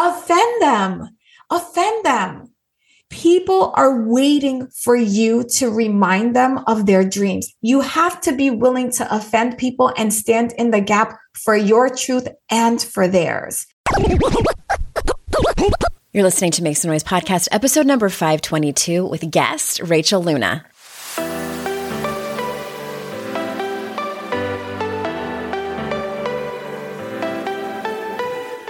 Offend them, offend them. People are waiting for you to remind them of their dreams. You have to be willing to offend people and stand in the gap for your truth and for theirs. You're listening to Make Some Noise podcast, episode number 522 with guest Rachel Luna.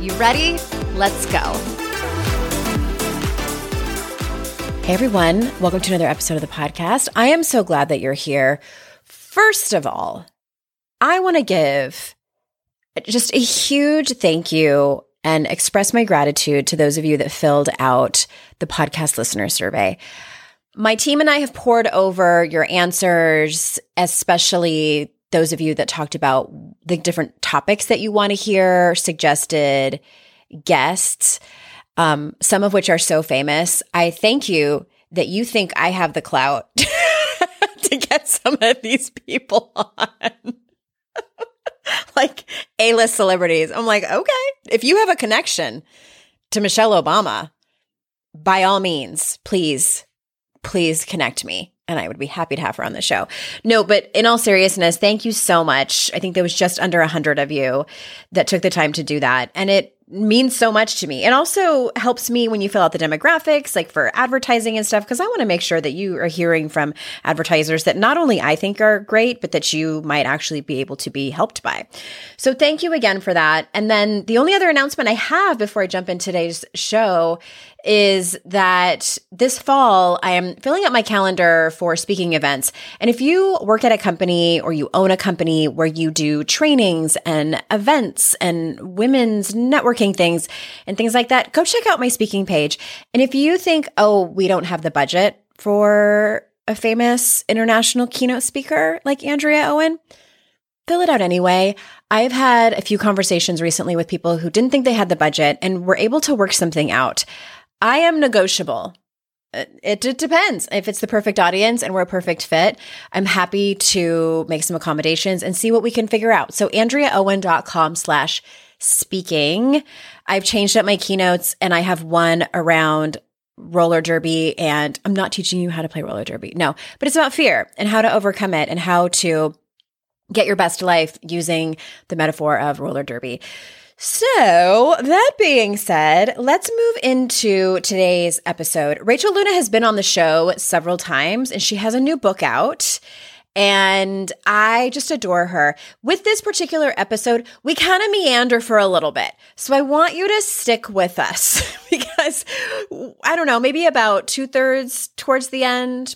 You ready? Let's go. Hey everyone, welcome to another episode of the podcast. I am so glad that you're here. First of all, I want to give just a huge thank you and express my gratitude to those of you that filled out the podcast listener survey. My team and I have poured over your answers, especially those of you that talked about the different topics that you want to hear, suggested guests, um, some of which are so famous. I thank you that you think I have the clout to get some of these people on. like A list celebrities. I'm like, okay, if you have a connection to Michelle Obama, by all means, please, please connect me and I would be happy to have her on the show. No, but in all seriousness, thank you so much. I think there was just under a hundred of you that took the time to do that. And it means so much to me. It also helps me when you fill out the demographics, like for advertising and stuff, because I want to make sure that you are hearing from advertisers that not only I think are great, but that you might actually be able to be helped by. So thank you again for that. And then the only other announcement I have before I jump in today's show is that this fall I am filling up my calendar for speaking events. And if you work at a company or you own a company where you do trainings and events and women's networking things and things like that, go check out my speaking page. And if you think, oh, we don't have the budget for a famous international keynote speaker like Andrea Owen, fill it out anyway. I've had a few conversations recently with people who didn't think they had the budget and were able to work something out. I am negotiable. Uh, it, it, depends. If it's the perfect audience and we're a perfect fit, I'm happy to make some accommodations and see what we can figure out. So andreaowen.com slash speaking. I've changed up my keynotes and I have one around roller derby and I'm not teaching you how to play roller derby. No, but it's about fear and how to overcome it and how to get your best life using the metaphor of roller derby. So, that being said, let's move into today's episode. Rachel Luna has been on the show several times and she has a new book out. And I just adore her. With this particular episode, we kind of meander for a little bit. So I want you to stick with us because I don't know, maybe about two thirds towards the end,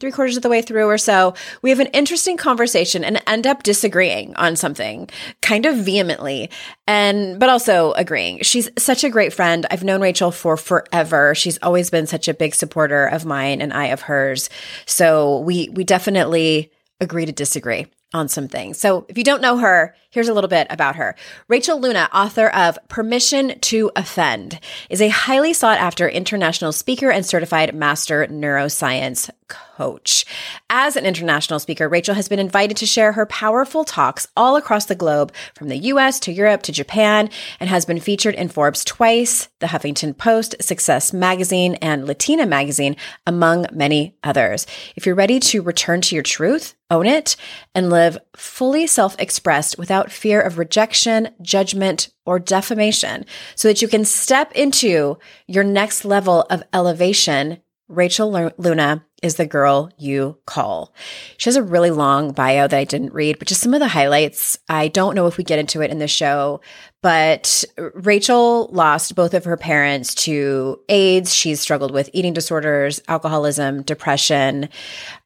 three quarters of the way through or so, we have an interesting conversation and end up disagreeing on something kind of vehemently and, but also agreeing. She's such a great friend. I've known Rachel for forever. She's always been such a big supporter of mine and I of hers. So we, we definitely agree to disagree on some things. So if you don't know her, here's a little bit about her. Rachel Luna, author of Permission to Offend, is a highly sought after international speaker and certified master neuroscience coach. As an international speaker, Rachel has been invited to share her powerful talks all across the globe, from the US to Europe to Japan, and has been featured in Forbes twice, the Huffington Post, Success Magazine, and Latina Magazine, among many others. If you're ready to return to your truth, own it, and live fully self expressed without fear of rejection, judgment, or defamation so that you can step into your next level of elevation. Rachel Luna is the girl you call. She has a really long bio that I didn't read, but just some of the highlights. I don't know if we get into it in the show, but Rachel lost both of her parents to AIDS. She's struggled with eating disorders, alcoholism, depression.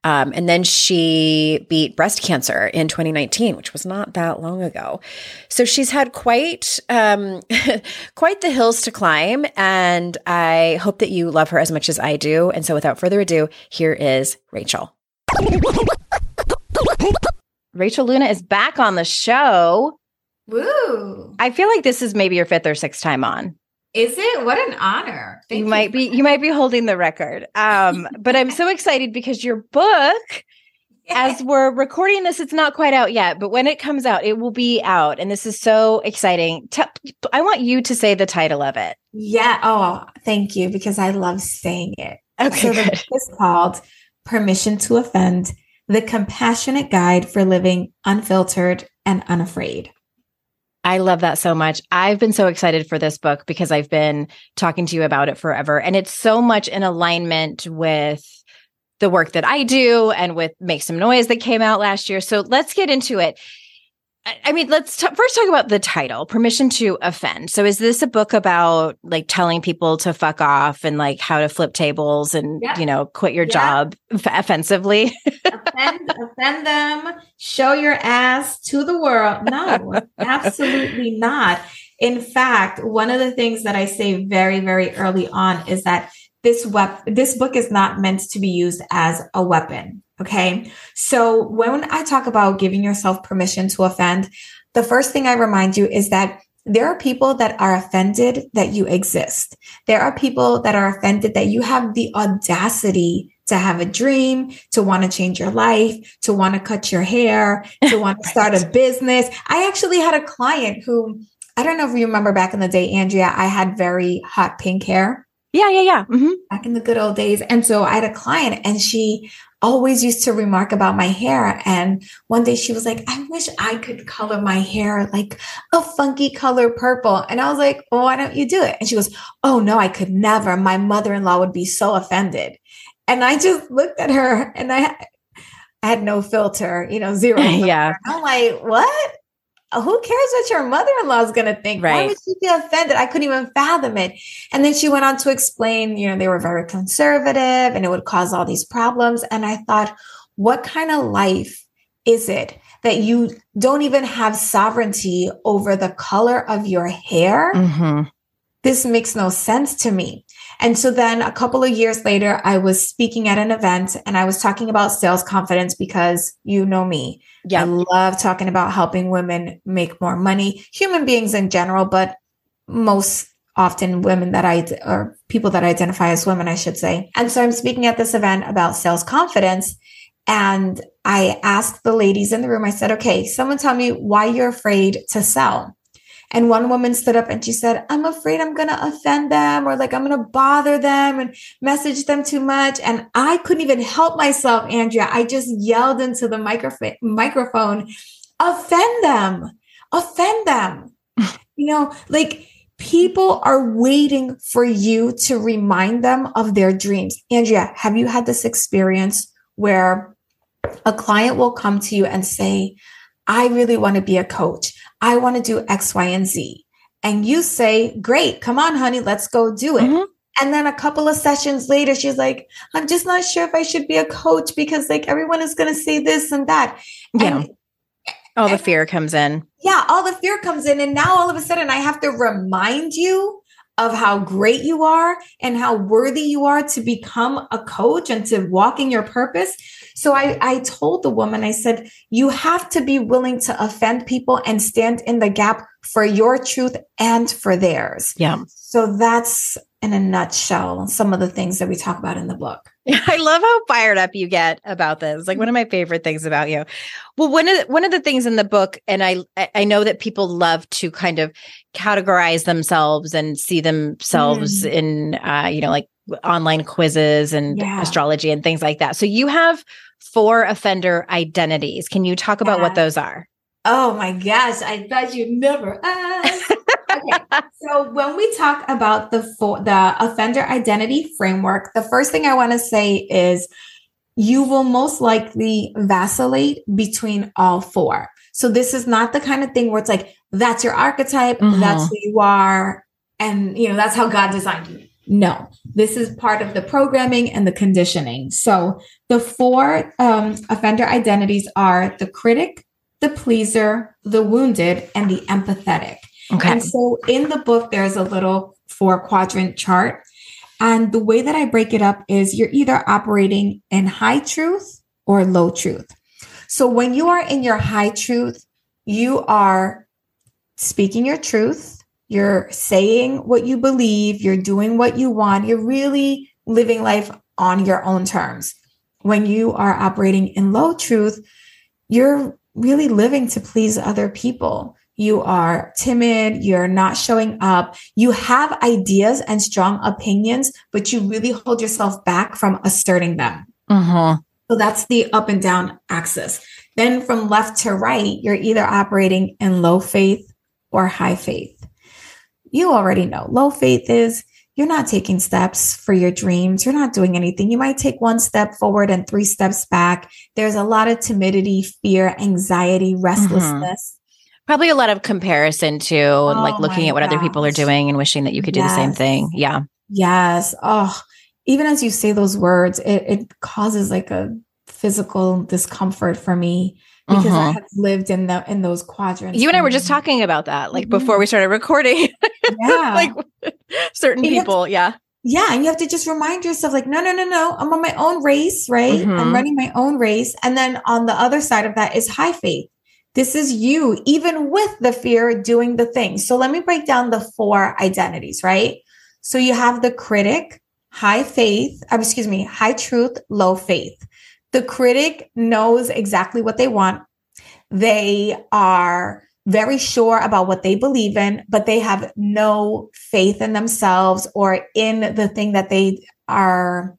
Um, and then she beat breast cancer in 2019, which was not that long ago. So she's had quite, um, quite the hills to climb. And I hope that you love her as much as I do. And so without further ado, here is Rachel. Rachel Luna is back on the show. Woo. I feel like this is maybe your fifth or sixth time on. Is it? What an honor. Thank you, you might be you might be holding the record. Um, but I'm so excited because your book as we're recording this, it's not quite out yet, but when it comes out, it will be out. And this is so exciting. I want you to say the title of it. Yeah. Oh, thank you, because I love saying it. Okay. So the book is called Permission to Offend The Compassionate Guide for Living Unfiltered and Unafraid. I love that so much. I've been so excited for this book because I've been talking to you about it forever. And it's so much in alignment with the work that I do and with Make Some Noise that came out last year. So let's get into it. I mean, let's t- first talk about the title, Permission to Offend. So, is this a book about like telling people to fuck off and like how to flip tables and, you know, quit your job f- offensively? offend, offend them, show your ass to the world. No, absolutely not. In fact, one of the things that I say very, very early on is that this wep- this book is not meant to be used as a weapon. Okay. So when I talk about giving yourself permission to offend, the first thing I remind you is that there are people that are offended that you exist. There are people that are offended that you have the audacity to have a dream, to want to change your life, to want to cut your hair, to want to start a business. I actually had a client who, I don't know if you remember back in the day, Andrea, I had very hot pink hair. Yeah, yeah, yeah. Mm-hmm. Back in the good old days. And so I had a client and she always used to remark about my hair. And one day she was like, I wish I could color my hair like a funky color purple. And I was like, well, why don't you do it? And she goes, Oh, no, I could never. My mother in law would be so offended. And I just looked at her and I, I had no filter, you know, zero. yeah. I'm like, what? Who cares what your mother-in-law is going to think? Right. Why would she be offended? I couldn't even fathom it. And then she went on to explain, you know, they were very conservative and it would cause all these problems. And I thought, what kind of life is it that you don't even have sovereignty over the color of your hair? Mm-hmm. This makes no sense to me. And so then a couple of years later, I was speaking at an event and I was talking about sales confidence because you know me. Yeah. I love talking about helping women make more money, human beings in general, but most often women that I, or people that identify as women, I should say. And so I'm speaking at this event about sales confidence. And I asked the ladies in the room, I said, okay, someone tell me why you're afraid to sell. And one woman stood up and she said, I'm afraid I'm going to offend them or like I'm going to bother them and message them too much. And I couldn't even help myself, Andrea. I just yelled into the microphone, microphone, offend them, offend them. you know, like people are waiting for you to remind them of their dreams. Andrea, have you had this experience where a client will come to you and say, I really want to be a coach. I want to do X, Y, and Z. And you say, Great, come on, honey, let's go do it. Mm-hmm. And then a couple of sessions later, she's like, I'm just not sure if I should be a coach because like everyone is going to say this and that. Yeah. And, all the fear comes in. Yeah. All the fear comes in. And now all of a sudden I have to remind you of how great you are and how worthy you are to become a coach and to walk in your purpose. So I, I told the woman, I said, you have to be willing to offend people and stand in the gap for your truth and for theirs. Yeah. So that's in a nutshell some of the things that we talk about in the book. I love how fired up you get about this. Like one of my favorite things about you. Well, one of the, one of the things in the book, and I I know that people love to kind of categorize themselves and see themselves mm. in uh, you know like online quizzes and yeah. astrology and things like that. So you have four offender identities. Can you talk about yeah. what those are? Oh my gosh, I thought you'd never asked. Okay. So when we talk about the for, the offender identity framework, the first thing I want to say is you will most likely vacillate between all four. So this is not the kind of thing where it's like that's your archetype, mm-hmm. that's who you are, and you know that's how God designed you. No, this is part of the programming and the conditioning. So the four um, offender identities are the critic, the pleaser, the wounded, and the empathetic. Okay. And so in the book, there's a little four quadrant chart. And the way that I break it up is you're either operating in high truth or low truth. So when you are in your high truth, you are speaking your truth, you're saying what you believe, you're doing what you want, you're really living life on your own terms. When you are operating in low truth, you're really living to please other people. You are timid. You're not showing up. You have ideas and strong opinions, but you really hold yourself back from asserting them. Uh-huh. So that's the up and down axis. Then from left to right, you're either operating in low faith or high faith. You already know low faith is you're not taking steps for your dreams. You're not doing anything. You might take one step forward and three steps back. There's a lot of timidity, fear, anxiety, mm-hmm. restlessness. Mm-hmm. Probably a lot of comparison too, and oh like looking at what gosh. other people are doing and wishing that you could do yes. the same thing. Yeah. Yes. Oh, even as you say those words, it, it causes like a physical discomfort for me because uh-huh. I have lived in the in those quadrants. You and I were just talking about that, like mm-hmm. before we started recording. Yeah, like certain and people. To, yeah, yeah, and you have to just remind yourself, like, no, no, no, no, I'm on my own race, right? Mm-hmm. I'm running my own race, and then on the other side of that is high faith. This is you, even with the fear, doing the thing. So let me break down the four identities, right? So you have the critic, high faith, um, excuse me, high truth, low faith. The critic knows exactly what they want. They are very sure about what they believe in, but they have no faith in themselves or in the thing that they are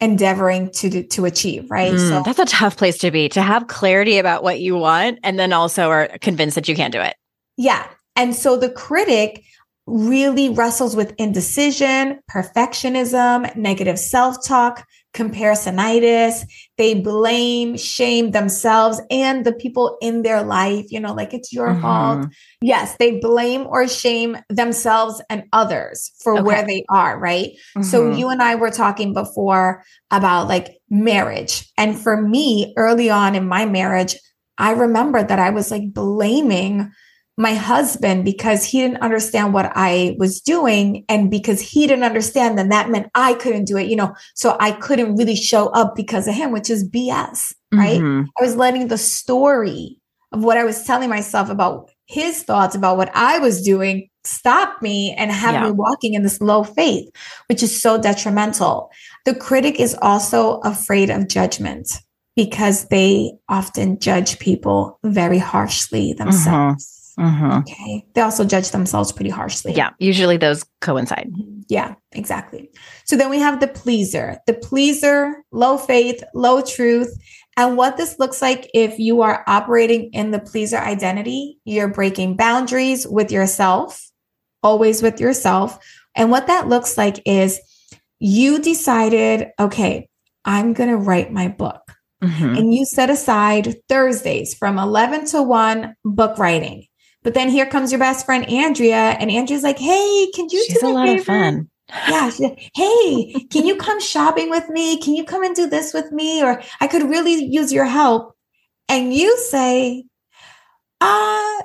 endeavoring to to achieve right? Mm, so that's a tough place to be to have clarity about what you want and then also are convinced that you can't do it. Yeah. And so the critic really wrestles with indecision perfectionism negative self-talk comparisonitis. They blame, shame themselves and the people in their life, you know, like it's your mm-hmm. fault. Yes, they blame or shame themselves and others for okay. where they are, right? Mm-hmm. So you and I were talking before about like marriage. And for me, early on in my marriage, I remember that I was like blaming my husband because he didn't understand what I was doing. And because he didn't understand, then that meant I couldn't do it, you know, so I couldn't really show up because of him, which is BS, right? Mm-hmm. I was letting the story of what I was telling myself about his thoughts about what I was doing stop me and have yeah. me walking in this low faith, which is so detrimental. The critic is also afraid of judgment because they often judge people very harshly mm-hmm. themselves. Mm-hmm. Okay. They also judge themselves pretty harshly. Yeah. Usually those coincide. Yeah, exactly. So then we have the pleaser, the pleaser, low faith, low truth. And what this looks like if you are operating in the pleaser identity, you're breaking boundaries with yourself, always with yourself. And what that looks like is you decided, okay, I'm going to write my book. Mm-hmm. And you set aside Thursdays from 11 to 1 book writing. But then here comes your best friend Andrea, and Andrea's like, "Hey, can you She's do a lot of fun." Yeah. Like, hey, can you come shopping with me? Can you come and do this with me? Or I could really use your help. And you say, uh,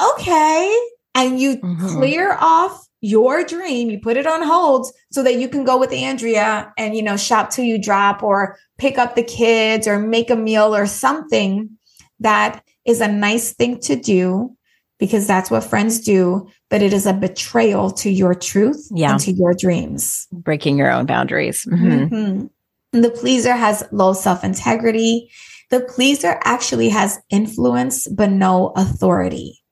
okay. And you mm-hmm. clear off your dream, you put it on hold so that you can go with Andrea and, you know, shop till you drop or pick up the kids or make a meal or something that is a nice thing to do because that's what friends do, but it is a betrayal to your truth yeah. and to your dreams. Breaking your own boundaries. Mm-hmm. Mm-hmm. The pleaser has low self integrity. The pleaser actually has influence, but no authority.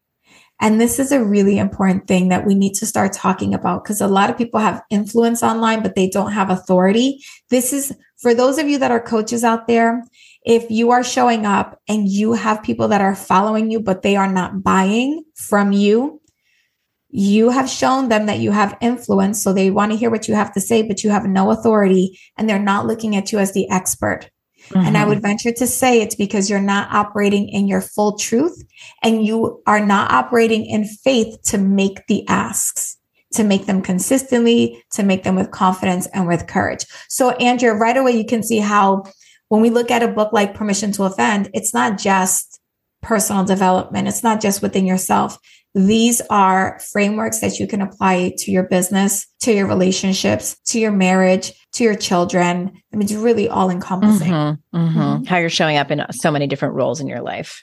And this is a really important thing that we need to start talking about because a lot of people have influence online, but they don't have authority. This is for those of you that are coaches out there. If you are showing up and you have people that are following you, but they are not buying from you, you have shown them that you have influence. So they want to hear what you have to say, but you have no authority and they're not looking at you as the expert. Mm-hmm. And I mm-hmm. would venture to say it's because you're not operating in your full truth and you are not operating in faith to make the asks, to make them consistently, to make them with confidence and with courage. So, Andrea, right away, you can see how when we look at a book like Permission to Offend, it's not just personal development, it's not just within yourself. These are frameworks that you can apply to your business, to your relationships, to your marriage, to your children. I mean, it's really all encompassing. Mm-hmm, mm-hmm. Mm-hmm. How you're showing up in so many different roles in your life.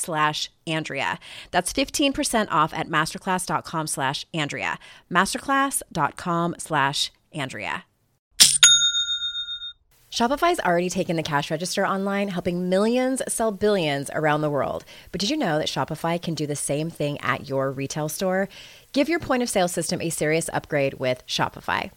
slash Andrea. That's 15% off at masterclass.com slash Andrea. Masterclass.com slash Andrea. Shopify's already taken the cash register online, helping millions sell billions around the world. But did you know that Shopify can do the same thing at your retail store? Give your point of sale system a serious upgrade with Shopify.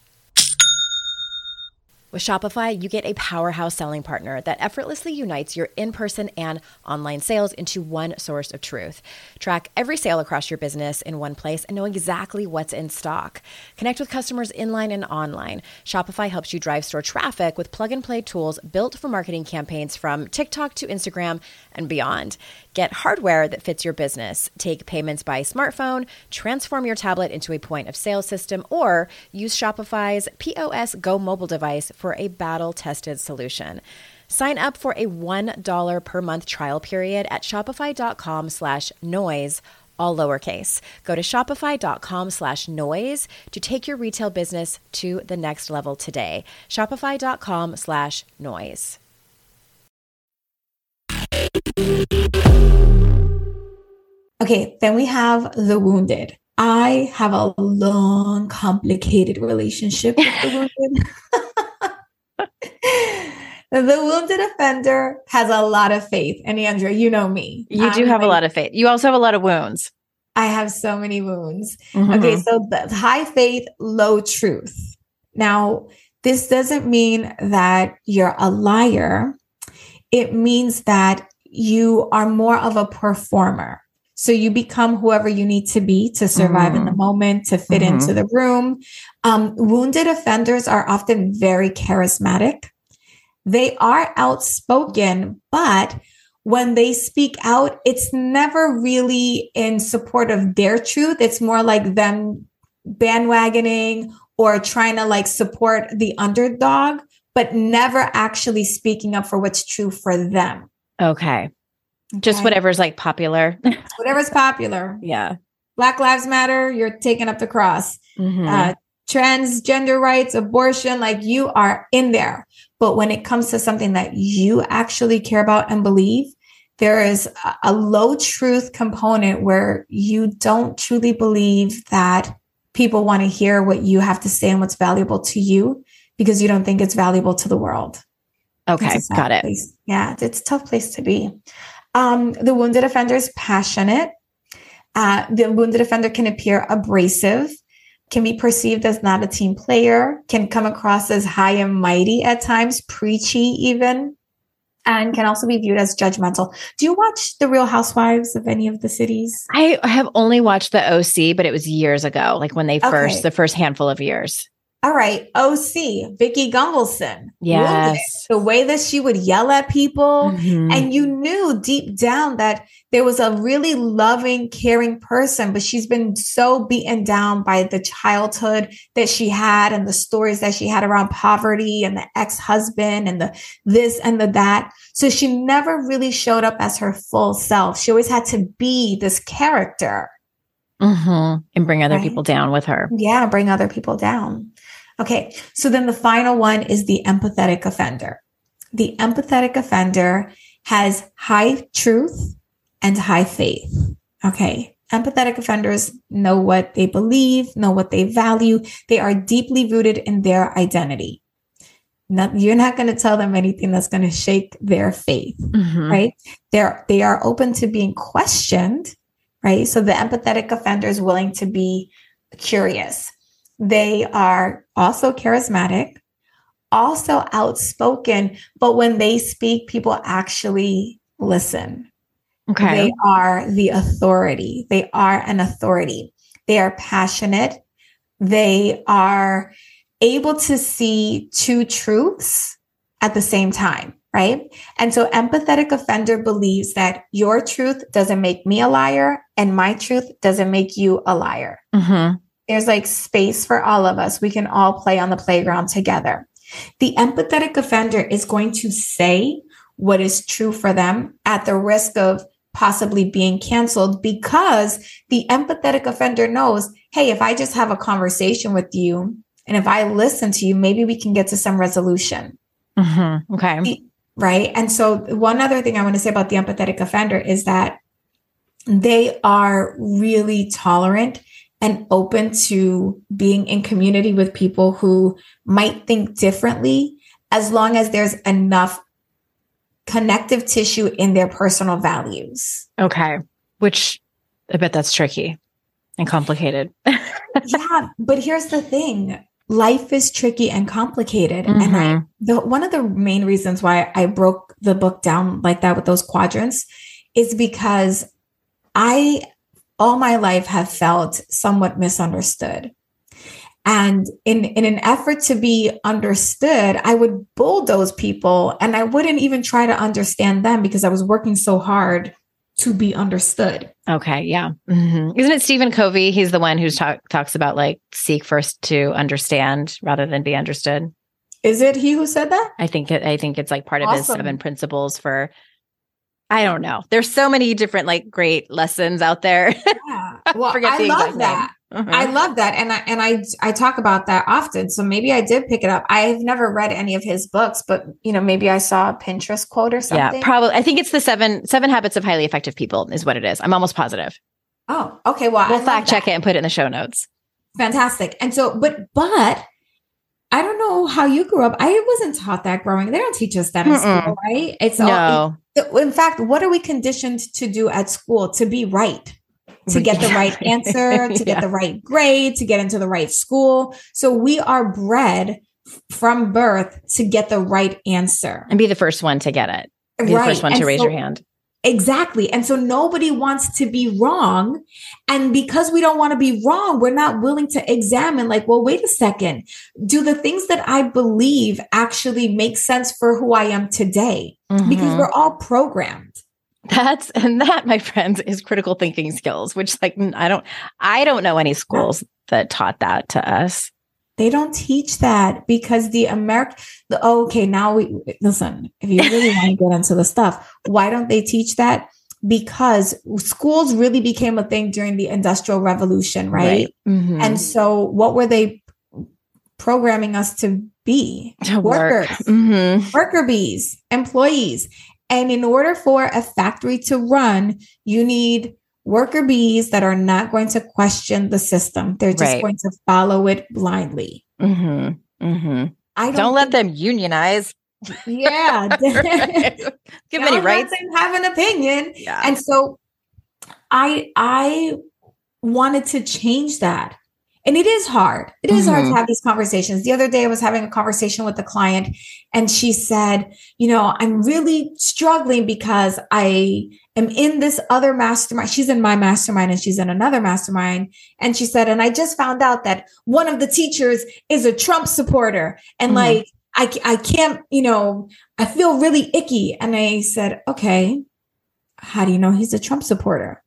With Shopify, you get a powerhouse selling partner that effortlessly unites your in person and online sales into one source of truth. Track every sale across your business in one place and know exactly what's in stock. Connect with customers inline and online. Shopify helps you drive store traffic with plug and play tools built for marketing campaigns from TikTok to Instagram and beyond. Get hardware that fits your business. Take payments by smartphone, transform your tablet into a point of sale system, or use Shopify's POS Go mobile device for a battle tested solution. Sign up for a $1 per month trial period at shopify.com slash noise, all lowercase. Go to shopify.com slash noise to take your retail business to the next level today. Shopify.com slash noise. Okay, then we have the wounded. I have a long, complicated relationship with the wounded. the wounded offender has a lot of faith. And Andrea, you know me. You do have like, a lot of faith. You also have a lot of wounds. I have so many wounds. Mm-hmm. Okay, so the high faith, low truth. Now, this doesn't mean that you're a liar. It means that you are more of a performer. So you become whoever you need to be to survive mm. in the mm. moment, to fit mm-hmm. into the room. Um, wounded offenders are often very charismatic. They are outspoken, but when they speak out, it's never really in support of their truth. It's more like them bandwagoning or trying to like support the underdog, but never actually speaking up for what's true for them. Okay. Just okay. whatever's like popular. whatever's popular. Yeah. Black Lives Matter, you're taking up the cross. Mm-hmm. Uh, transgender rights, abortion, like you are in there. But when it comes to something that you actually care about and believe, there is a, a low truth component where you don't truly believe that people want to hear what you have to say and what's valuable to you because you don't think it's valuable to the world. Okay, got it. Place. Yeah, it's a tough place to be. Um, the wounded offender is passionate. Uh, the wounded offender can appear abrasive, can be perceived as not a team player, can come across as high and mighty at times, preachy even, and can also be viewed as judgmental. Do you watch The Real Housewives of any of the cities? I have only watched the OC, but it was years ago, like when they first, the first handful of years. All right, OC, Vicki Gunvalson. Yes. The way that she would yell at people. Mm-hmm. And you knew deep down that there was a really loving, caring person, but she's been so beaten down by the childhood that she had and the stories that she had around poverty and the ex husband and the this and the that. So she never really showed up as her full self. She always had to be this character. Mm-hmm. And bring other right? people down with her. Yeah, bring other people down. Okay, so then the final one is the empathetic offender. The empathetic offender has high truth and high faith. Okay, empathetic offenders know what they believe, know what they value. They are deeply rooted in their identity. Not, you're not going to tell them anything that's going to shake their faith, mm-hmm. right? They're they are open to being questioned, right? So the empathetic offender is willing to be curious. They are also charismatic, also outspoken, but when they speak, people actually listen. Okay. They are the authority. They are an authority. They are passionate. They are able to see two truths at the same time, right? And so empathetic offender believes that your truth doesn't make me a liar and my truth doesn't make you a liar. Mm-hmm there's like space for all of us. We can all play on the playground together. The empathetic offender is going to say what is true for them at the risk of possibly being canceled because the empathetic offender knows, hey, if I just have a conversation with you and if I listen to you, maybe we can get to some resolution. Mm-hmm. Okay. Right. And so, one other thing I want to say about the empathetic offender is that they are really tolerant and open to being in community with people who might think differently as long as there's enough connective tissue in their personal values. Okay. Which I bet that's tricky and complicated. yeah. But here's the thing life is tricky and complicated. Mm-hmm. And I, mm-hmm. the, one of the main reasons why I broke the book down like that with those quadrants is because I all my life have felt somewhat misunderstood. And in, in an effort to be understood, I would bulldoze people and I wouldn't even try to understand them because I was working so hard to be understood. Okay. Yeah. Mm-hmm. Isn't it Stephen Covey? He's the one who talk, talks about like seek first to understand rather than be understood. Is it he who said that? I think it, I think it's like part awesome. of his seven principles for I don't know. There's so many different like great lessons out there. Yeah. Well, I love that. Uh-huh. I love that. And I and I I talk about that often. So maybe I did pick it up. I've never read any of his books, but you know, maybe I saw a Pinterest quote or something. Yeah, probably. I think it's the seven seven habits of highly effective people is what it is. I'm almost positive. Oh, okay. Well, we'll fact check it and put it in the show notes. Fantastic. And so, but but I don't know how you grew up. I wasn't taught that growing. They don't teach us that in Mm-mm. school, right? It's no. all in fact, what are we conditioned to do at school? To be right, to get the right answer, to get yeah. the right grade, to get into the right school. So we are bred from birth to get the right answer and be the first one to get it. Be right. the first one to and raise so, your hand. Exactly. And so nobody wants to be wrong. And because we don't want to be wrong, we're not willing to examine, like, well, wait a second. Do the things that I believe actually make sense for who I am today? Mm-hmm. Because we're all programmed. That's and that, my friends, is critical thinking skills, which like I don't I don't know any schools that taught that to us. They don't teach that because the American, the, oh, okay, now we listen. If you really want to get into the stuff, why don't they teach that? Because schools really became a thing during the Industrial Revolution, right? right. Mm-hmm. And so, what were they programming us to be? To workers, work. mm-hmm. worker bees, employees. And in order for a factory to run, you need worker bees that are not going to question the system. They're just Right. going to follow it blindly. Mm-hmm. Mm-hmm. I don't, Don't, let them unionize. Yeah. Give Don't any rights. have an opinion. Yeah. And so I I wanted to change that. And it is hard. It is hard to Mhm. have these conversations. The other day I was having a conversation with a client and she said, you know, I'm really struggling because I am in this other mastermind. She's in my mastermind and she's in another mastermind. And she said, and I just found out that one of the teachers is a Trump supporter. And Mhm. like, I, I can't, you know, I feel really icky. And I said, okay, how do you know he's a Trump supporter?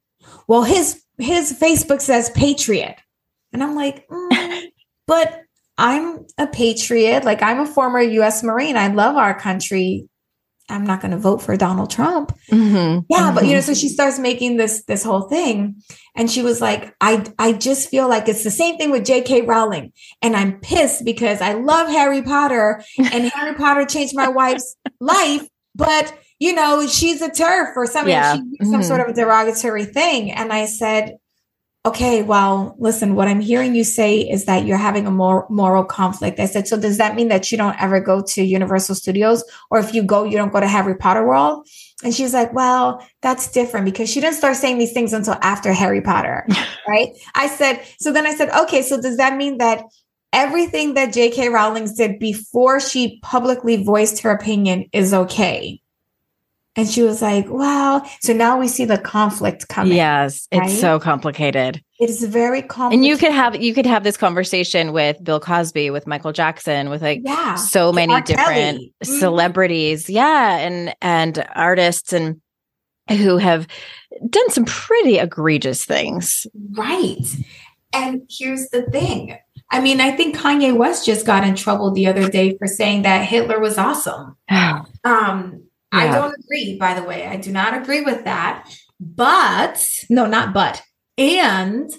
Well, his, his Facebook says patriot. And I'm like, mm, but I'm a patriot. Like I'm a former US Marine. I love our country. I'm not going to vote for Donald Trump. Mhm. Yeah, but you know, so she starts making this this whole thing, and she was like, "I I just feel like it's the same thing with J.K. Rowling, and I'm pissed because I love Harry Potter, and Harry Potter changed my wife's life, but you know, she's a TERF or something, Yeah. she some Mhm. sort of derogatory thing." And I said, "Okay, well, listen, what I'm hearing you say is that you're having a more moral conflict." I said, "So does that mean that you don't ever go to Universal Studios, or if you go, you don't go to Harry Potter World?" And she's like, well, that's different because she didn't start saying these things until after Harry Potter. right. I said, so then I said, okay, so does that mean that everything that J.K. Rowling did before she publicly voiced her opinion is okay? And she was like, wow. So now we see the conflict coming. Yes, it's right? so complicated. It is very complicated. And you could have you could have this conversation with Bill Cosby, with Michael Jackson, with like yeah. so many R. different. Mhm. celebrities, yeah, and and artists and who have done some pretty egregious things. Right. And here's the thing. I mean, I think Kanye West just got in trouble the other day for saying that Hitler was awesome. Um, I don't agree, by the way. I do not agree with that. But no, not but. And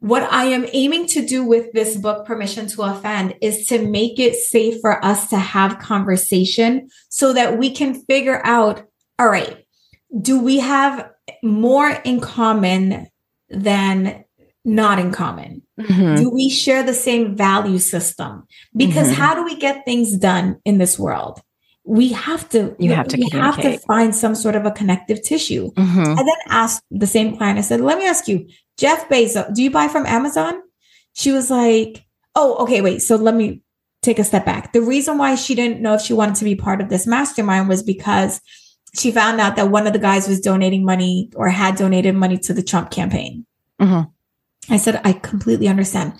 what I am aiming to do with this book, Permission to Offend, is to make it safe for us to have conversation so that we can figure out all right, do we have more in common than not in common? Mhm. Do we share the same value system? Because Mhm. how do we get things done in this world? We have to. You have to We have to find some sort of a connective tissue. Mhm. I then asked the same client. I said, "Let me ask you, Jeff Bezos. Do you buy from Amazon?" She was like, "Oh, okay, wait. So let me take a step back. The reason why she didn't know if she wanted to be part of this mastermind was because she found out that one of the guys was donating money or had donated money to the Trump campaign." Mhm. I said, I completely understand.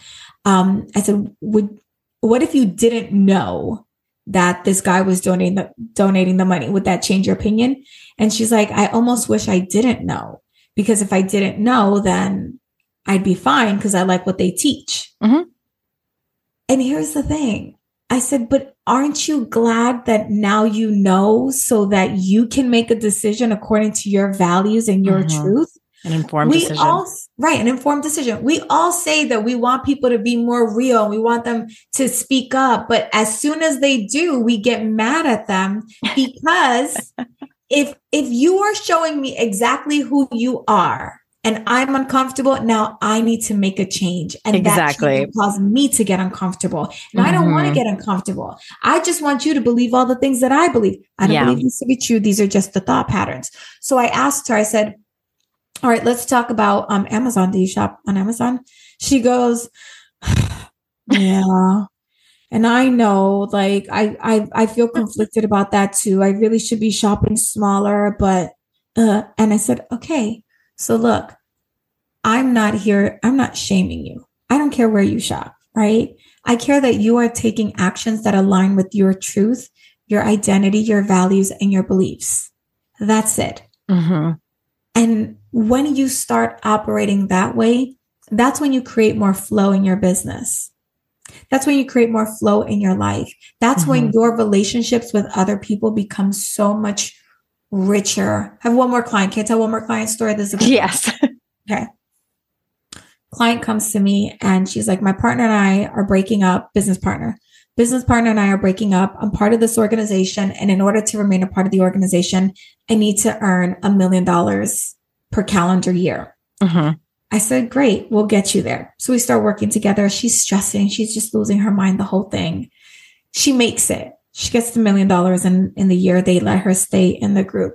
Um, I said, would what if you didn't know that this guy was donating the donating the money? Would that change your opinion? And she's like, I almost wish I didn't know because if I didn't know, then I'd be fine because I like what they teach. Mhm. And here's the thing. I said, but aren't you glad that now you know so that you can make a decision according to your values and your Mhm. truth? An informed we decision. all right an informed decision we all say that we want people to be more real and we want them to speak up but as soon as they do we get mad at them because if if you are showing me exactly who you are and i'm uncomfortable now i need to make a change and Exactly. that cause me to get uncomfortable and i don't want to Mhm. get uncomfortable i just want you to believe all the things that i believe i don't Yeah. believe these to be true these are just the thought patterns so i asked her i said all right, let's talk about um Amazon. Do you shop on Amazon? She goes, Yeah. And I know like I I I feel conflicted about that too. I really should be shopping smaller, but uh and I said, "Okay. So look, I'm not here I'm not shaming you. I don't care where you shop, right? I care that you are taking actions that align with your truth, your identity, your values and your beliefs. That's it. Mhm. And when you start operating that way, that's when you create more flow in your business. That's when you create more flow in your life. That's when mm-hmm. your relationships with other people become so much richer. I have one more client. Can I tell one more client story? This is a Yes. Okay. Client comes to me and she's like, My partner and I are breaking up, business partner. business partner and I are breaking up. I'm part of this organization. And in order to remain a part of the organization, I need to earn a million dollars per calendar year. Mm-hmm. I said, great, we'll get you there. So we start working together. She's stressing. She's just losing her mind, the whole thing. She makes it. She gets the million dollars in, in the year they let her stay in the group.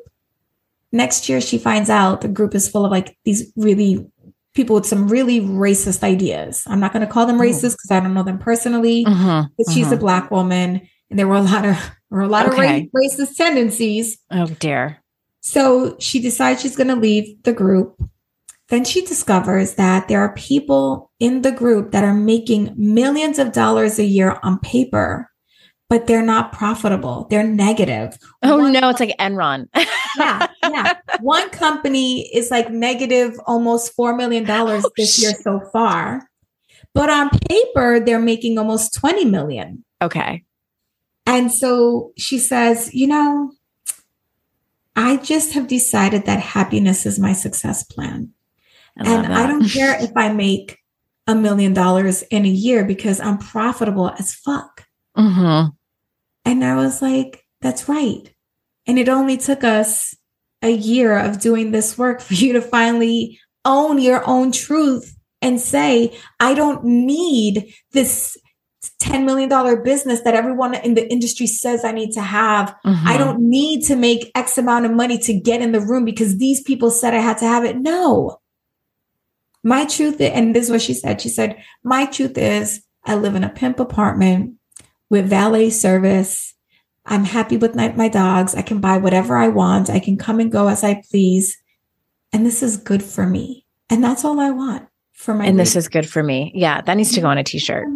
Next year, she finds out the group is full of like these really people with some really racist ideas. I'm not going to call them racist because I don't know them personally, mm-hmm, but she's mm-hmm. a black woman and there were a lot of, were a lot okay. of racist tendencies. Oh dear. So she decides she's going to leave the group. Then she discovers that there are people in the group that are making millions of dollars a year on paper, but they're not profitable. They're negative. Oh One no, it's like Enron. yeah, yeah. One company is like negative almost $4 million oh, this year so far. But on paper, they're making almost 20 million. Okay. And so she says, you know, I just have decided that happiness is my success plan. I and. I don't care if I make a million dollars in a year because I'm profitable as fuck. Mm-hmm. And I was like, that's right. And it only took us a year of doing this work for you to finally own your own truth and say, I don't need this $10 million business that everyone in the industry says I need to have. Mm-hmm. I don't need to make X amount of money to get in the room because these people said I had to have it. No. My truth, and this is what she said. She said, My truth is I live in a pimp apartment with valet service. I'm happy with my, my dogs. I can buy whatever I want. I can come and go as I please. And this is good for me. And that's all I want for my. And this is good for me. Yeah. That needs to go on a t shirt.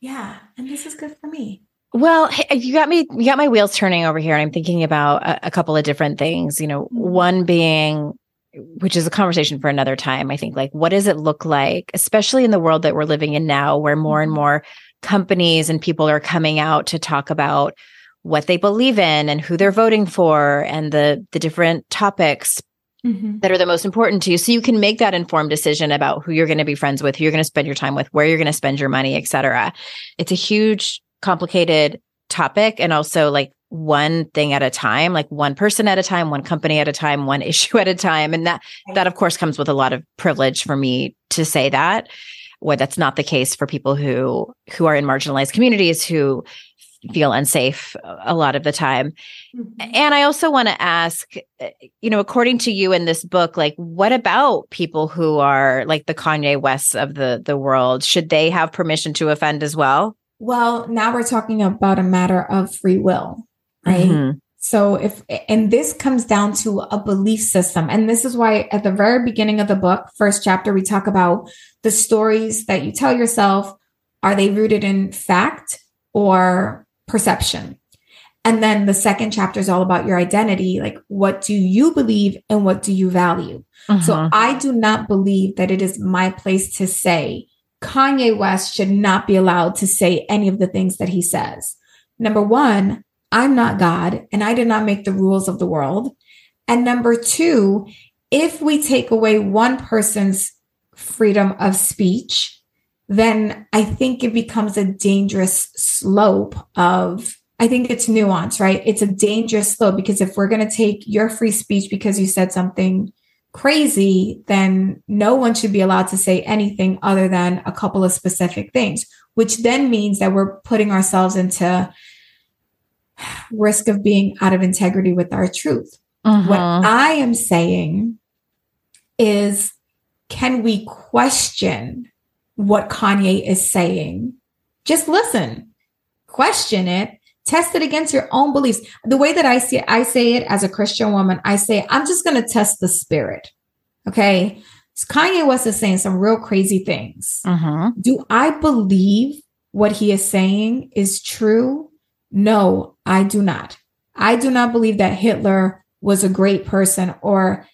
Yeah. And this is good for me. Well, you got me, you got my wheels turning over here. And I'm thinking about a, a couple of different things, you know, mm-hmm. one being, which is a conversation for another time. I think like, what does it look like, especially in the world that we're living in now, where more and mm-hmm. more companies and people are coming out to talk about what they believe in and who they're voting for and the the different topics mm-hmm. that are the most important to you. So you can make that informed decision about who you're going to be friends with who you're going to spend your time with where you're going to spend your money etc it's a huge complicated topic and also like one thing at a time like one person at a time one company at a time one issue at a time. And that that of course comes with a lot of privilege for me to say that. Where that's not the case for people who who are in marginalized communities who feel unsafe a lot of the time. Mm-hmm. And I also want to ask, you know, according to you in this book, like what about people who are like the Kanye Wests of the the world? Should they have permission to offend as well? Well, now we're talking about a matter of free will, right? Mm-hmm. So if and this comes down to a belief system. And this is why at the very beginning of the book, first chapter, we talk about the stories that you tell yourself. Are they rooted in fact or perception. And then the second chapter is all about your identity. Like, what do you believe and what do you value? Uh-huh. So I do not believe that it is my place to say Kanye West should not be allowed to say any of the things that he says. Number one, I'm not God and I did not make the rules of the world. And number two, if we take away one person's freedom of speech, then I think it becomes a dangerous slope of, I think it's nuance, right? It's a dangerous slope because if we're going to take your free speech because you said something crazy, then no one should be allowed to say anything other than a couple of specific things, which then means that we're putting ourselves into risk of being out of integrity with our truth. Uh-huh. What I am saying is, can we question what Kanye is saying. Just listen, question it, test it against your own beliefs. The way that I see it, I say it as a Christian woman, I say, I'm just going to test the spirit. Okay. So Kanye West is saying some real crazy things. Uh-huh. Do I believe what he is saying is true? No, I do not. I do not believe that Hitler was a great person or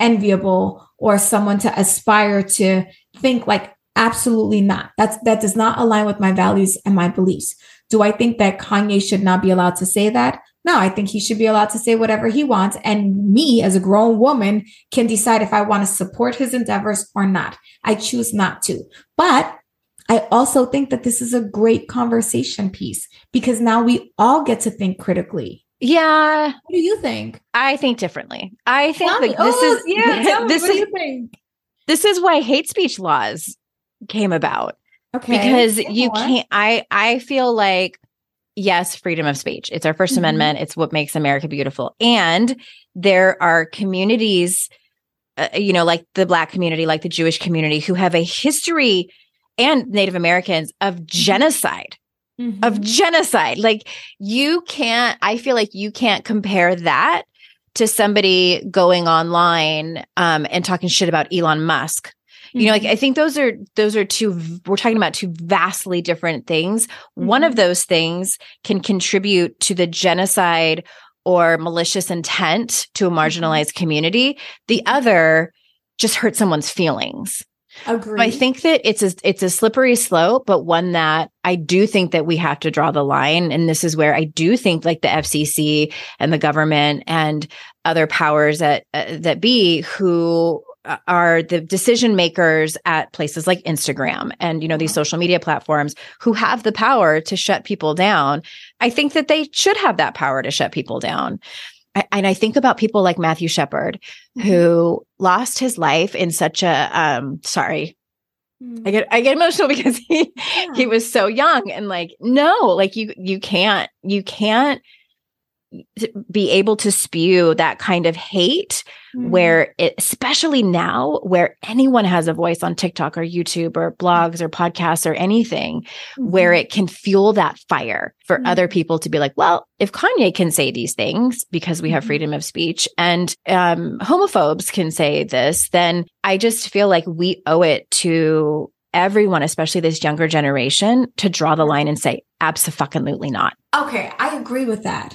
enviable or someone to aspire to think like Absolutely not. That's that does not align with my values and my beliefs. Do I think that Kanye should not be allowed to say that? No, I think he should be allowed to say whatever he wants. And me, as a grown woman, can decide if I want to support his endeavors or not. I choose not to. But I also think that this is a great conversation piece because now we all get to think critically. Yeah. What do you think? I think differently. I think that this oh, is yeah. this what is do you think? this is why hate speech laws came about Okay, because you can't I I feel like yes, freedom of speech. It's our 1st Mhm. amendment. It's what makes America beautiful. And there are communities uh, you know, like the black community, like the Jewish community who have a history and Native Americans of genocide of Mhm. genocide. Like you can't, I feel like you can't compare that to somebody going online um, and talking shit about Elon Musk. You know, like Mhm. I think those are those are two we're talking about two vastly different things. One of Mhm. those things can contribute to the genocide or malicious intent to a marginalized community. The other just hurt someone's feelings. agree. I think that it's a it's a slippery slope, but one that I do think that we have to draw the line. And this is where I do think like the FCC and the government and other powers that uh, that be who are the decision makers at places like Instagram and you know these social media platforms who have the power to shut people down. I think that they should have that power to shut people down. I, and I think about people like Matthew Shepard, Mm-hmm. who lost his life in such a um sorry Mhm. I get I get emotional because he Yeah. he was so young and like no like you you can't you can't be able to spew that kind of hate Mhm. where it, especially now where anyone has a voice on TikTok or YouTube or blogs or podcasts or anything where Mhm. it can fuel that fire for Mhm. other people to be like, well, if Kanye can say these things because we have Mhm. freedom of speech and um, homophobes can say this, then I just feel like we owe it to everyone, especially this younger generation, to draw the line and say, absolutely not. Okay, I agree with that.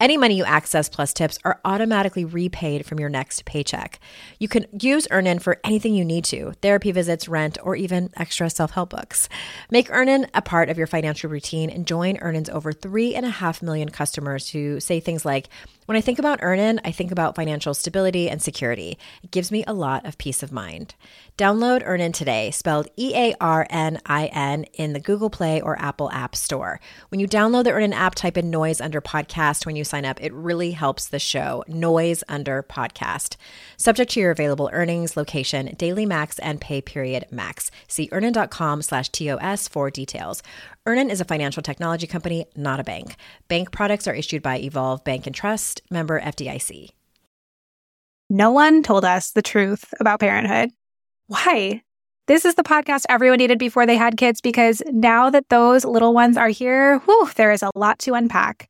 Any money you access plus tips are automatically repaid from your next paycheck. You can use Earnin for anything you need to therapy visits, rent, or even extra self help books. Make Earnin a part of your financial routine and join Earnin's over 3.5 million customers who say things like, when I think about Earnin, I think about financial stability and security. It gives me a lot of peace of mind. Download Earnin today, spelled E A R N I N, in the Google Play or Apple App Store. When you download the Earnin app, type in noise under podcast when you sign up. It really helps the show. Noise under podcast. Subject to your available earnings, location, daily max, and pay period max. See earnin.com slash TOS for details. Earnin is a financial technology company, not a bank. Bank products are issued by Evolve Bank and Trust, member FDIC. No one told us the truth about parenthood. Why? This is the podcast everyone needed before they had kids because now that those little ones are here, whew, there is a lot to unpack.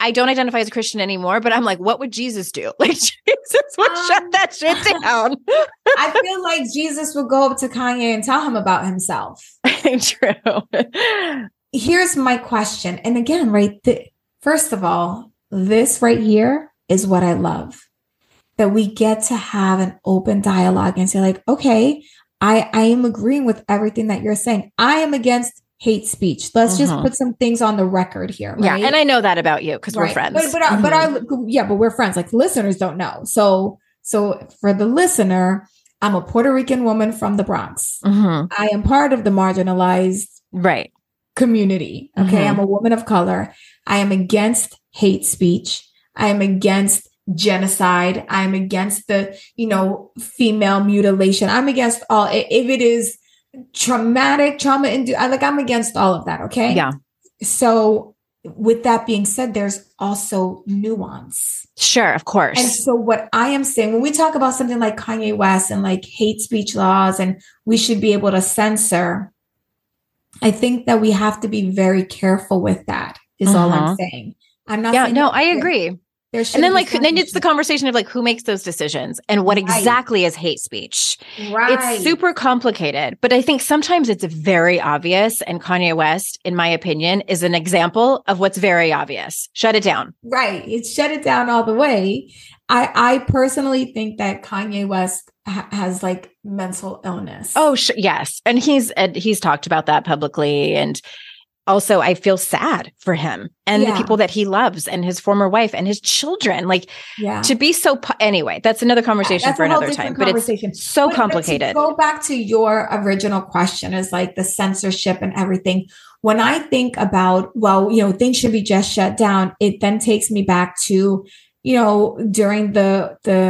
I don't identify as a Christian anymore, but I'm like, what would Jesus do? Like Jesus would Um, shut that shit down. I feel like Jesus would go up to Kanye and tell him about himself. True. Here's my question. And again, right, th- first of all, this right here is what I love. That we get to have an open dialogue and say, like, okay, I, I am agreeing with everything that you're saying. I am against hate speech. Let's just Mhm. put some things on the record here. Yeah, and I know that about you because we're Right. friends. But but our, but Mhm. our yeah, but we're friends. Like listeners don't know. So so for the listener, I'm a Puerto Rican woman from the Bronx. Mhm. I am part of the marginalized Right. community. Okay. Mhm. I'm a woman of color. I am against hate speech. I am against genocide. I'm against the, you know, female mutilation. I'm against all, if it is traumatic, trauma, indu- I like, I'm against all of that. Okay. Yeah. So, with that being said, there's also nuance. Sure. Of course. And so, what I am saying, when we talk about something like Kanye West and like hate speech laws, and we should be able to censor, I think that we have to be very careful with that, is all I'm Uh-huh. saying. I'm not yeah. saying No, I agree. And then, like, then it's the conversation of like who makes those decisions and what Right. exactly is hate speech. right. It's super complicated, but I think sometimes it's very obvious. And Kanye West, in my opinion, is an example of what's very obvious. Shut it down. right. It's shut it down all the way. I I personally think that Kanye West ha- has like mental illness. Oh, sh- yes, and he's and he's talked about that publicly, and also I feel sad for him and Yeah. the people that he loves, and his former wife and his children. Like yeah. to be so. Anyway, that's another conversation That's for another time. But it's conversation. so But- but to complicated. go back to your original question is like the censorship and everything. When I think about, well, you know, things should be just shut down, it then takes me back to, you know, during the the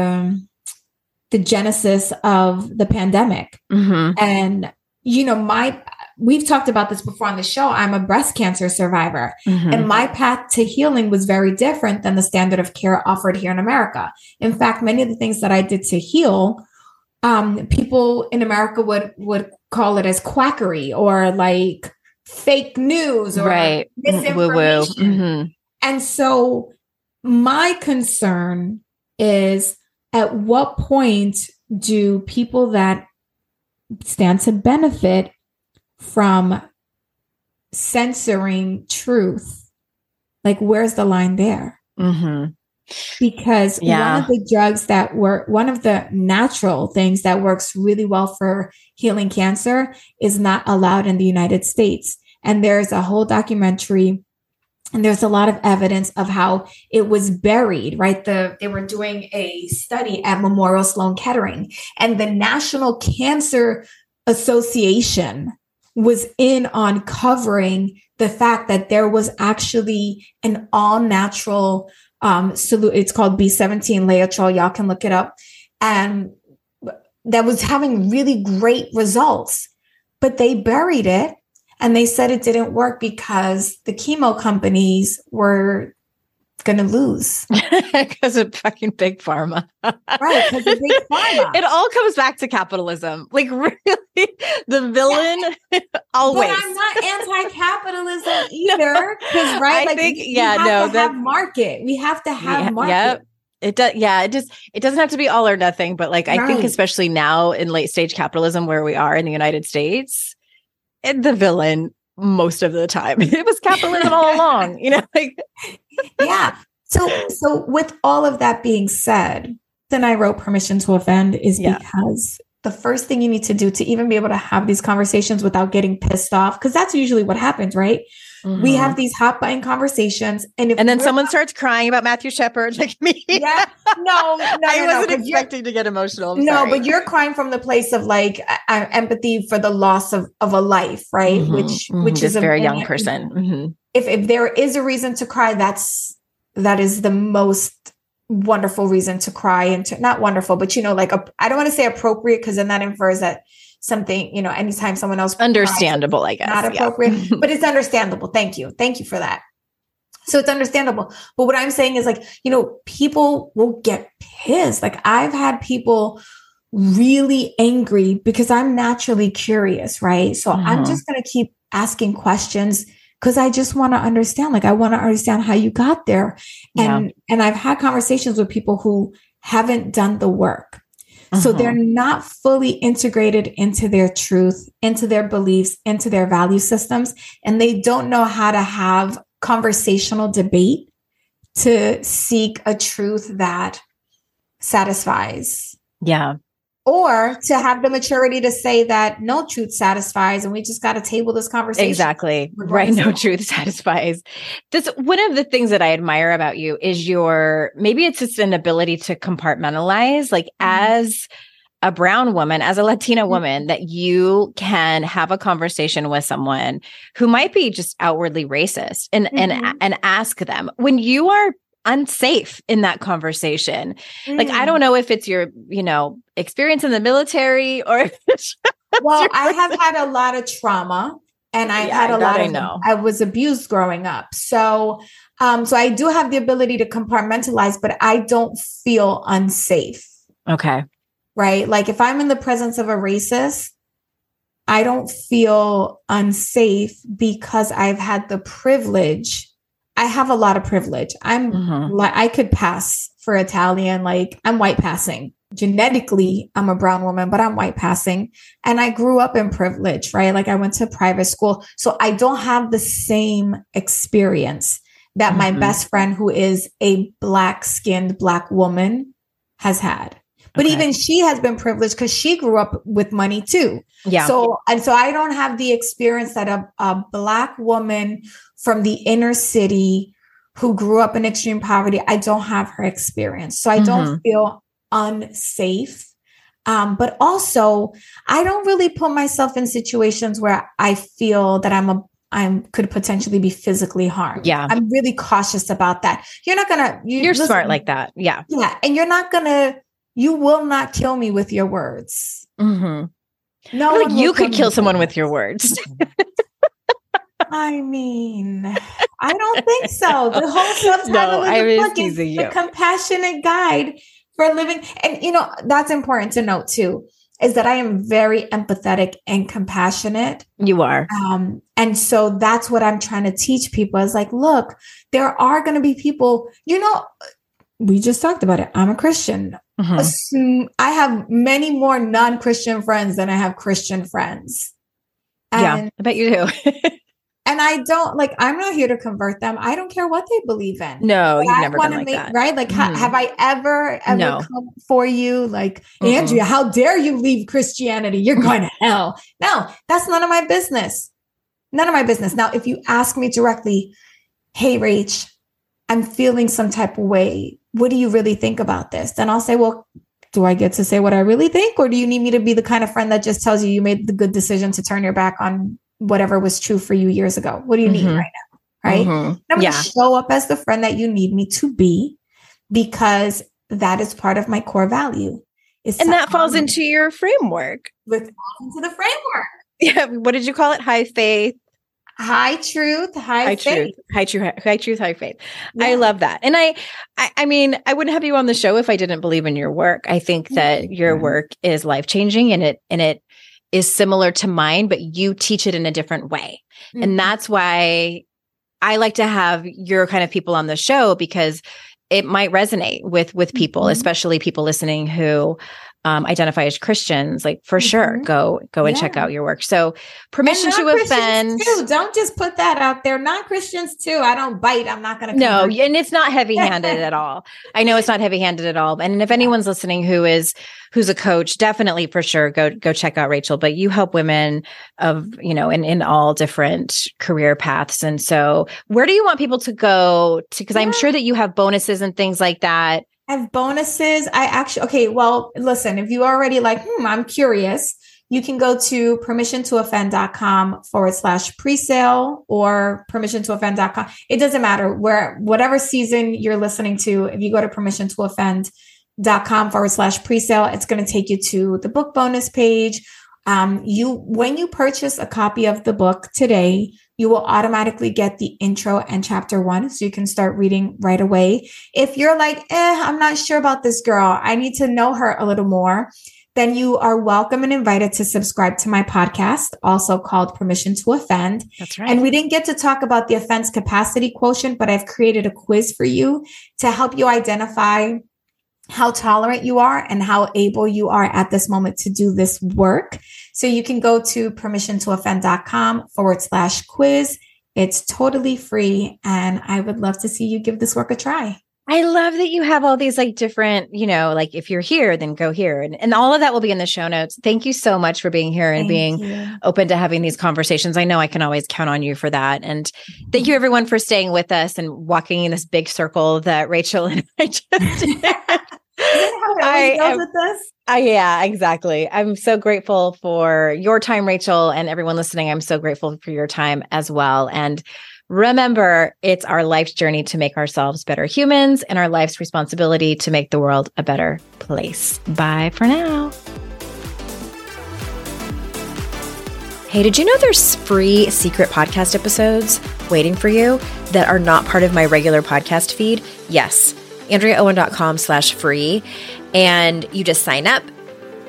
the genesis of the pandemic. Mhm. And, you know, my we've talked about this before on the show. I'm a breast cancer survivor. Mhm. And my path to healing was very different than the standard of care offered here in America. In fact, many of the things that I did to heal, um, people in America would would call it as quackery or like fake news or right. Misinformation. Mhm. And so my concern is at what point do people that stand to benefit from censoring truth, like where's the line there? Mhm. Because Yeah. one of the drugs that work, one of the natural things that works really well for healing cancer is not allowed in the United States. And there's a whole documentary and there's a lot of evidence of how it was buried right the they were doing a study at memorial sloan kettering and the national cancer association was in on covering the fact that there was actually an all natural um solu- it's called b17 laetrile y'all can look it up and that was having really great results but they buried it and they said it didn't work because the chemo companies were going to lose. Because of fucking big pharma. Right, because of big pharma. It all comes back to capitalism. Like really, the villain always. But I'm not anti-capitalism either, because right, I like think- we yeah, have no, to that- have market. We have to have Yeah, market. yep. It does, yeah. It just it doesn't have to be all or nothing, but like I think, especially now in late stage capitalism, where we are in the United States, it, the villain most of the time it was capitalism all along. You know, like yeah. So, so with all of that being said, then I wrote permission to offend is Yeah. because the first thing you need to do to even be able to have these conversations without getting pissed off, because that's usually what happens, right? We mhm. have these hot button conversations, and if and then someone not- starts crying about Matthew Shepard, like me. yeah, no, no, I no, no, wasn't 'cause you're- expecting to get emotional. I'm no, sorry. but you're crying from the place of like uh, empathy for the loss of of a life, right? Mhm, Which mhm, which this is a very young and person. Mhm. If if there is a reason to cry, that's that is the most wonderful reason to cry and to not wonderful, but you know, like a, I don't want to say appropriate because then that infers that something you know anytime someone else cries, Understandable, I guess. not yeah. appropriate, but it's understandable. Thank you. Thank you for that. So it's understandable. But what I'm saying is like, you know, people will get pissed. Like I've had people really angry because I'm naturally curious, right? So I'm Mhm. just going to keep asking questions because I just want to understand. Like I want to understand how you got there. Yeah. And and I've had conversations with people who haven't done the work. So Mhm. they're not fully integrated into their truth, into their beliefs, into their value systems, and they don't know how to have conversational debate to seek a truth that satisfies yeah. Or to have the maturity to say that no truth satisfies and we just got to table this conversation. Exactly. Right. No truth satisfies. This one of the things that I admire about you is your maybe it's just an ability to compartmentalize. Like Mm-hmm. as a brown woman, as a Latina mm-hmm. woman, that you can have a conversation with someone who might be just outwardly racist and mm-hmm. and and ask them when you are unsafe in that conversation. Mm. Like I don't mm. know if it's your, you know, experience in the military or Well, I have had a lot of trauma and I yeah, had a lot of I, I was abused growing up. So um so I do have the ability to compartmentalize, but I don't feel unsafe. Okay. Right? Like if I'm in the presence of a racist, I don't feel unsafe because I've had the privilege I have a lot of privilege. I'm mm-hmm. like I could pass for Italian, like I'm white passing. Genetically, I'm a brown woman, but I'm white passing. And I grew up in privilege, right? Like I went to private school. So I don't have the same experience that mm-hmm. my best friend, who is a black skinned black woman, has had. But okay. even she has been privileged because she grew up with money too. Yeah. So, and so I don't have the experience that a, a black woman from the inner city who grew up in extreme poverty, I don't have her experience. So I mm-hmm. don't feel unsafe. Um, but also, I don't really put myself in situations where I feel that I'm a I could potentially be physically harmed. Yeah. I'm really cautious about that. You're not gonna you, are smart like that. Yeah. Yeah. And you're not gonna you will not kill me with your words. Mm-hmm. No, like you could kill someone with your words. I mean, I don't think so. The whole subtitle no, book is the compassionate guide for living. And you know, that's important to note too, is that I am very empathetic and compassionate. You are. Um, and so that's what I'm trying to teach people is like, look, there are going to be people, you know, we just talked about it. I'm a Christian. Mm-hmm. I have many more non Christian friends than I have Christian friends. And yeah, I bet you do. and I don't like, I'm not here to convert them. I don't care what they believe in. No, you never been like make, that. Right? Like, mm. ha- have I ever, ever no. come for you? Like, mm-hmm. Andrea, how dare you leave Christianity? You're going to hell. No, that's none of my business. None of my business. Now, if you ask me directly, hey, Rach, I'm feeling some type of way. What do you really think about this? Then I'll say, well, do I get to say what I really think? Or do you need me to be the kind of friend that just tells you you made the good decision to turn your back on whatever was true for you years ago. What do you mm-hmm. need right now? Right. Mm-hmm. I'm going to show up as the friend that you need me to be because that is part of my core value. and that falls into your framework. With into the framework. Yeah. What did you call it? High faith. High truth, high, high faith. truth, high truth, high truth, high faith. Yeah. I love that, and I, I, I, mean, I wouldn't have you on the show if I didn't believe in your work. I think that your work is life changing, and it and it is similar to mine, but you teach it in a different way. Mm-hmm. And that's why I like to have your kind of people on the show because it might resonate with with people, mm-hmm. especially people listening who um, identify as Christians, like for mm-hmm. sure, go go and yeah. check out your work. So, permission to offend. Too. Don't just put that out there. Non Christians too. I don't bite. I'm not going to. No, and it's not heavy handed at all. I know it's not heavy handed at all. And if anyone's listening who is who's a coach, definitely for sure go go check out Rachel. But you help women of you know in in all different career paths. And so, where do you want people to go to? Because yeah. I'm sure that you have bonuses and things like that have bonuses. I actually, okay, well, listen, if you already like, hmm, I'm curious, you can go to permissiontooffend.com forward slash presale or permissiontooffend.com. It doesn't matter where, whatever season you're listening to, if you go to permissiontooffend.com forward slash presale, it's going to take you to the book bonus page. Um, you, when you purchase a copy of the book today, you will automatically get the intro and chapter one. So you can start reading right away. If you're like, eh, I'm not sure about this girl. I need to know her a little more. Then you are welcome and invited to subscribe to my podcast, also called Permission to Offend. That's right. And we didn't get to talk about the offense capacity quotient, but I've created a quiz for you to help you identify how tolerant you are and how able you are at this moment to do this work. So you can go to permissiontooffend.com forward slash quiz. It's totally free. And I would love to see you give this work a try. I love that you have all these like different, you know, like if you're here, then go here. And, and all of that will be in the show notes. Thank you so much for being here and thank being you. open to having these conversations. I know I can always count on you for that. And thank you everyone for staying with us and walking in this big circle that Rachel and I just did. Isn't how I am, with this. Uh, yeah, exactly. I'm so grateful for your time, Rachel, and everyone listening. I'm so grateful for your time as well. And remember, it's our life's journey to make ourselves better humans and our life's responsibility to make the world a better place. Bye for now. Hey, did you know there's free secret podcast episodes waiting for you that are not part of my regular podcast feed? Yes, AndreaOwen.com slash free. And you just sign up.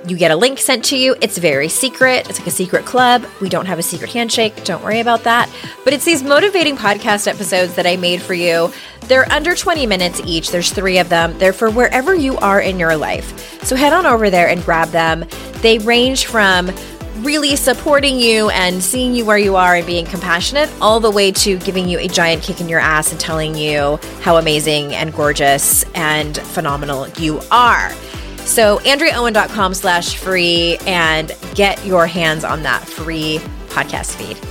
You get a link sent to you. It's very secret. It's like a secret club. We don't have a secret handshake. Don't worry about that. But it's these motivating podcast episodes that I made for you. They're under 20 minutes each. There's three of them. They're for wherever you are in your life. So head on over there and grab them. They range from really supporting you and seeing you where you are and being compassionate, all the way to giving you a giant kick in your ass and telling you how amazing and gorgeous and phenomenal you are. So, AndreaOwen.com slash free and get your hands on that free podcast feed.